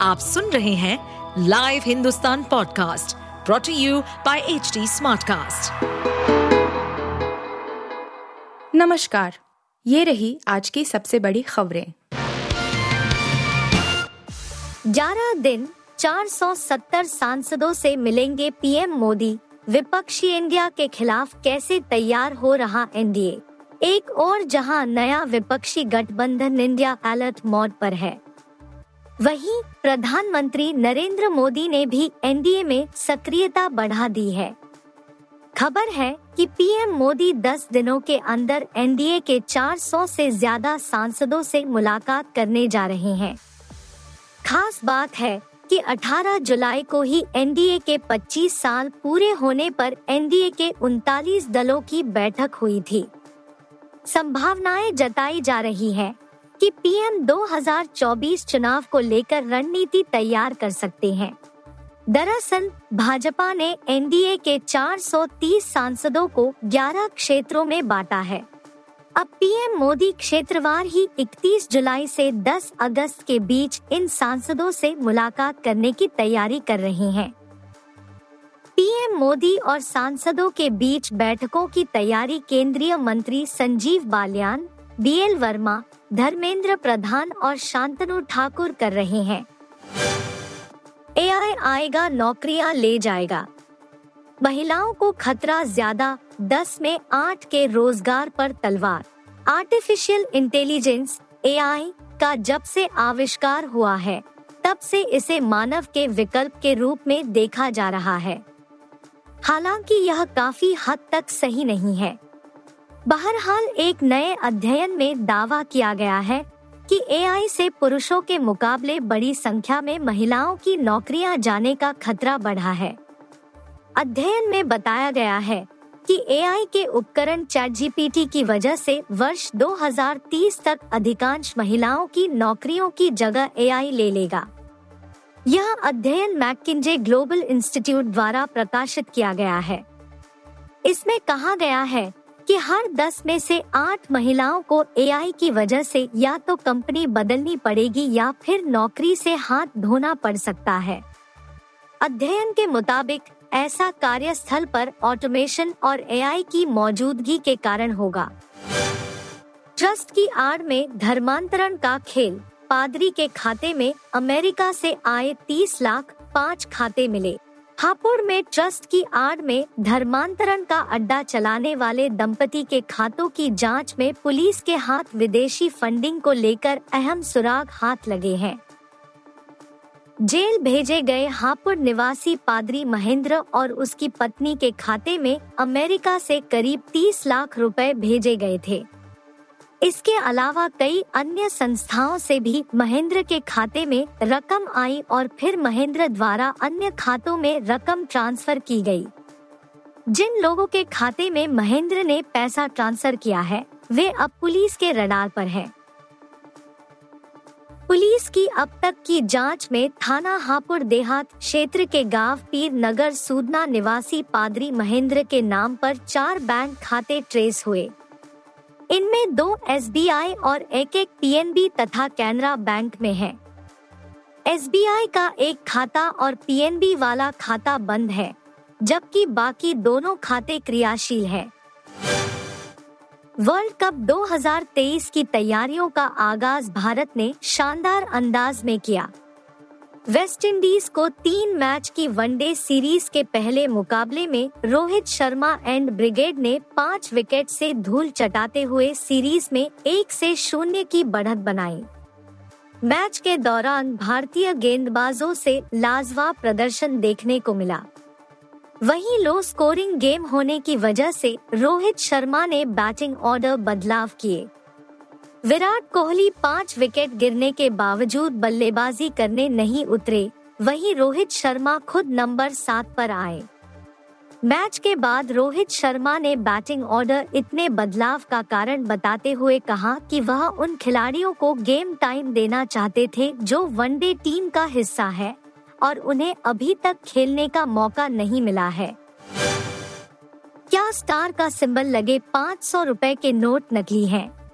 आप सुन रहे हैं live Hindustan podcast brought to you by H Smartcast. नमस्कार ये रही आज की सबसे बड़ी खबरें। 11 दिन 470 सांसदों से मिलेंगे पीएम मोदी। विपक्षी इंडिया के खिलाफ कैसे तैयार हो रहा एनडीए? एक और जहाँ नया विपक्षी गठबंधन इंडिया अलर्ट मोड पर है। वहीं प्रधानमंत्री नरेंद्र मोदी ने भी एनडीए में सक्रियता बढ़ा दी है। खबर है कि पीएम मोदी 10 दिनों के अंदर एनडीए के 400 से ज़्यादा सांसदों से मुलाकात करने जा रहे हैं। खास बात है कि 18 जुलाई को ही एनडीए के 25 साल पूरे होने पर एनडीए के उनतालीस दलों की बैठक हुई थी। संभावनाएँ जताई जा रही है कि पीएम 2024 चुनाव को लेकर रणनीति तैयार कर सकते हैं। दरअसल, भाजपा ने एनडीए के 430 सांसदों को 11 क्षेत्रों में बांटा है। अब पीएम मोदी क्षेत्रवार ही 31 जुलाई से 10 अगस्त के बीच इन सांसदों से मुलाकात करने की तैयारी कर रहे हैं। पीएम मोदी और सांसदों के बीच बैठकों की तैयारी केंद्रीय मंत्री संजीव बालियान बी एल वर्मा धर्मेंद्र प्रधान और शांतनु ठाकुर कर रहे हैं। एआई आएगा, नौकरियाँ ले जाएगा। महिलाओं को खतरा ज़्यादा, दस में आठ के रोज़गार पर तलवार। आर्टिफिशियल इंटेलिजेंस एआई का जब से आविष्कार हुआ है, तब से इसे मानव के विकल्प के रूप में देखा जा रहा है। हालाँकि यह काफ़ी हद तक सही नहीं है। बहरहाल एक नए अध्ययन में दावा किया गया है कि एआई से पुरुषों के मुकाबले बड़ी संख्या में महिलाओं की नौकरियाँ जाने का खतरा बढ़ा है। अध्ययन में बताया गया है कि एआई के उपकरण चैट जीपीटी की वजह से वर्ष 2030 तक अधिकांश महिलाओं की नौकरियों की जगह एआई ले लेगा। यह अध्ययन मैकिंजे ग्लोबल इंस्टीट्यूट द्वारा प्रकाशित किया गया है। इसमें कहा गया है कि हर दस में से आठ महिलाओं को एआई की वजह से या तो कंपनी बदलनी पड़ेगी या फिर नौकरी से हाथ धोना पड़ सकता है। अध्ययन के मुताबिक, ऐसा कार्यस्थल पर ऑटोमेशन और एआई की मौजूदगी के कारण होगा। ट्रस्ट की आड़ में धर्मांतरण का खेल। पादरी के खाते में अमेरिका से आए 30 लाख पाँच खाते मिले। हापुड़ में ट्रस्ट की आड़ में धर्मांतरण का अड्डा चलाने वाले दंपति के खातों की जाँच में पुलिस के हाथ विदेशी फंडिंग को लेकर अहम सुराग हाथ लगे हैं। जेल भेजे गए हापुड़ निवासी पादरी महेंद्र और उसकी पत्नी के खाते में अमेरिका से करीब 30 लाख रुपए भेजे गए थे। इसके अलावा कई अन्य संस्थाओं से भी महेंद्र के खाते में रकम आई और फिर महेंद्र द्वारा अन्य खातों में रकम ट्रांसफ़र की गई। जिन लोगों के खाते में महेंद्र ने पैसा ट्रांसफ़र किया है, वे अब पुलिस के रडार पर हैं। पुलिस की अब तक की जाँच में थाना हापुड़ देहात क्षेत्र के गाँव पीर नगर सूदना निवासी पादरी महेंद्र के नाम पर चार बैंक खाते ट्रेस हुए इनमें दो एसबीआई और एक एक पीएनबी तथा कैनरा बैंक में है। एसबीआई का एक खाता और पीएनबी वाला खाता बंद है, जबकि बाकी दोनों खाते क्रियाशील है। वर्ल्ड कप 2023 की तैयारियों का आगाज़ भारत ने शानदार अंदाज में किया। वेस्ट इंडीज को तीन मैच की वनडे सीरीज़ के पहले मुकाबले में रोहित शर्मा एंड ब्रिगेड ने पाँच विकेट से धूल चटाते हुए सीरीज़ में एक से शून्य की बढ़त बनाई। मैच के दौरान भारतीय गेंदबाजों से लाजवाब प्रदर्शन देखने को मिला। वहीं लो स्कोरिंग गेम होने की वजह से रोहित शर्मा ने बैटिंग ऑर्डर बदलाव किए। विराट कोहली पाँच विकेट गिरने के बावजूद बल्लेबाजी करने नहीं उतरे। वहीं रोहित शर्मा खुद नंबर सात पर आए। मैच के बाद रोहित शर्मा ने बैटिंग ऑर्डर इतने बदलाव का कारण बताते हुए कहा कि वह उन खिलाड़ियों को गेम टाइम देना चाहते थे जो वनडे टीम का हिस्सा है और उन्हें अभी तक खेलने का मौका नहीं मिला है। क्या स्टार का सिंबल लगे पाँच सौ रूपए के नोट नकली हैं?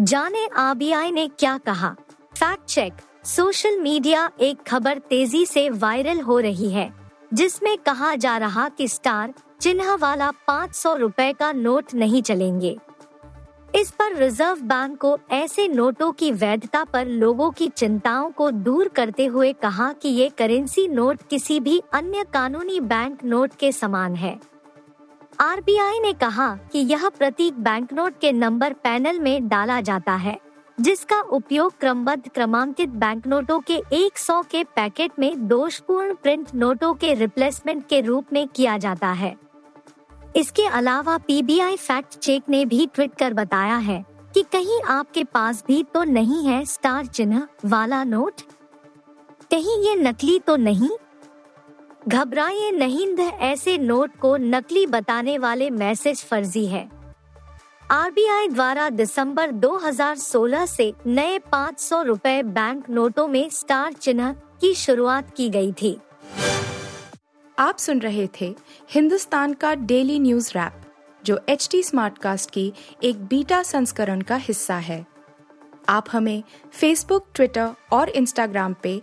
जाने आरबीआई ने क्या कहा। Fact check. सोशल मीडिया एक खबर तेज़ी से वायरल हो रही है, जिसमें कहा जा रहा कि स्टार चिन्ह वाला 500 रुपए का नोट नहीं चलेंगे। इस पर रिज़र्व बैंक को ऐसे नोटों की वैधता पर लोगों की चिंताओं को दूर करते हुए कहा कि ये करेंसी नोट किसी भी अन्य कानूनी बैंक नोट के समान है। आरबीआई ने कहा कि यह प्रतीक बैंक नोट के नंबर पैनल में डाला जाता है, जिसका उपयोग क्रमबद्ध क्रमांकित बैंक नोटों के 100 के पैकेट में दोषपूर्ण प्रिंट नोटों के रिप्लेसमेंट के रूप में किया जाता है। इसके अलावा पीबीआई फैक्ट चेक ने भी ट्वीट कर बताया है कि कहीं आपके पास भी तो नहीं है स्टार चिन्ह वाला नोट कहीं ये नकली तो नहीं? घबराइए नहीं ऐसे नोट को नकली बताने वाले मैसेज फर्जी है। आरबीआई द्वारा दिसंबर 2016 से नए 500 रुपए बैंक नोटों में स्टार चिन्ह की शुरुआत की गई थी। आप सुन रहे थे हिंदुस्तान का डेली न्यूज़ रैप, जो एच टी स्मार्टकास्ट की एक बीटा संस्करण का हिस्सा है। आप हमें फेसबुक ट्विटर और इंस्टाग्राम पे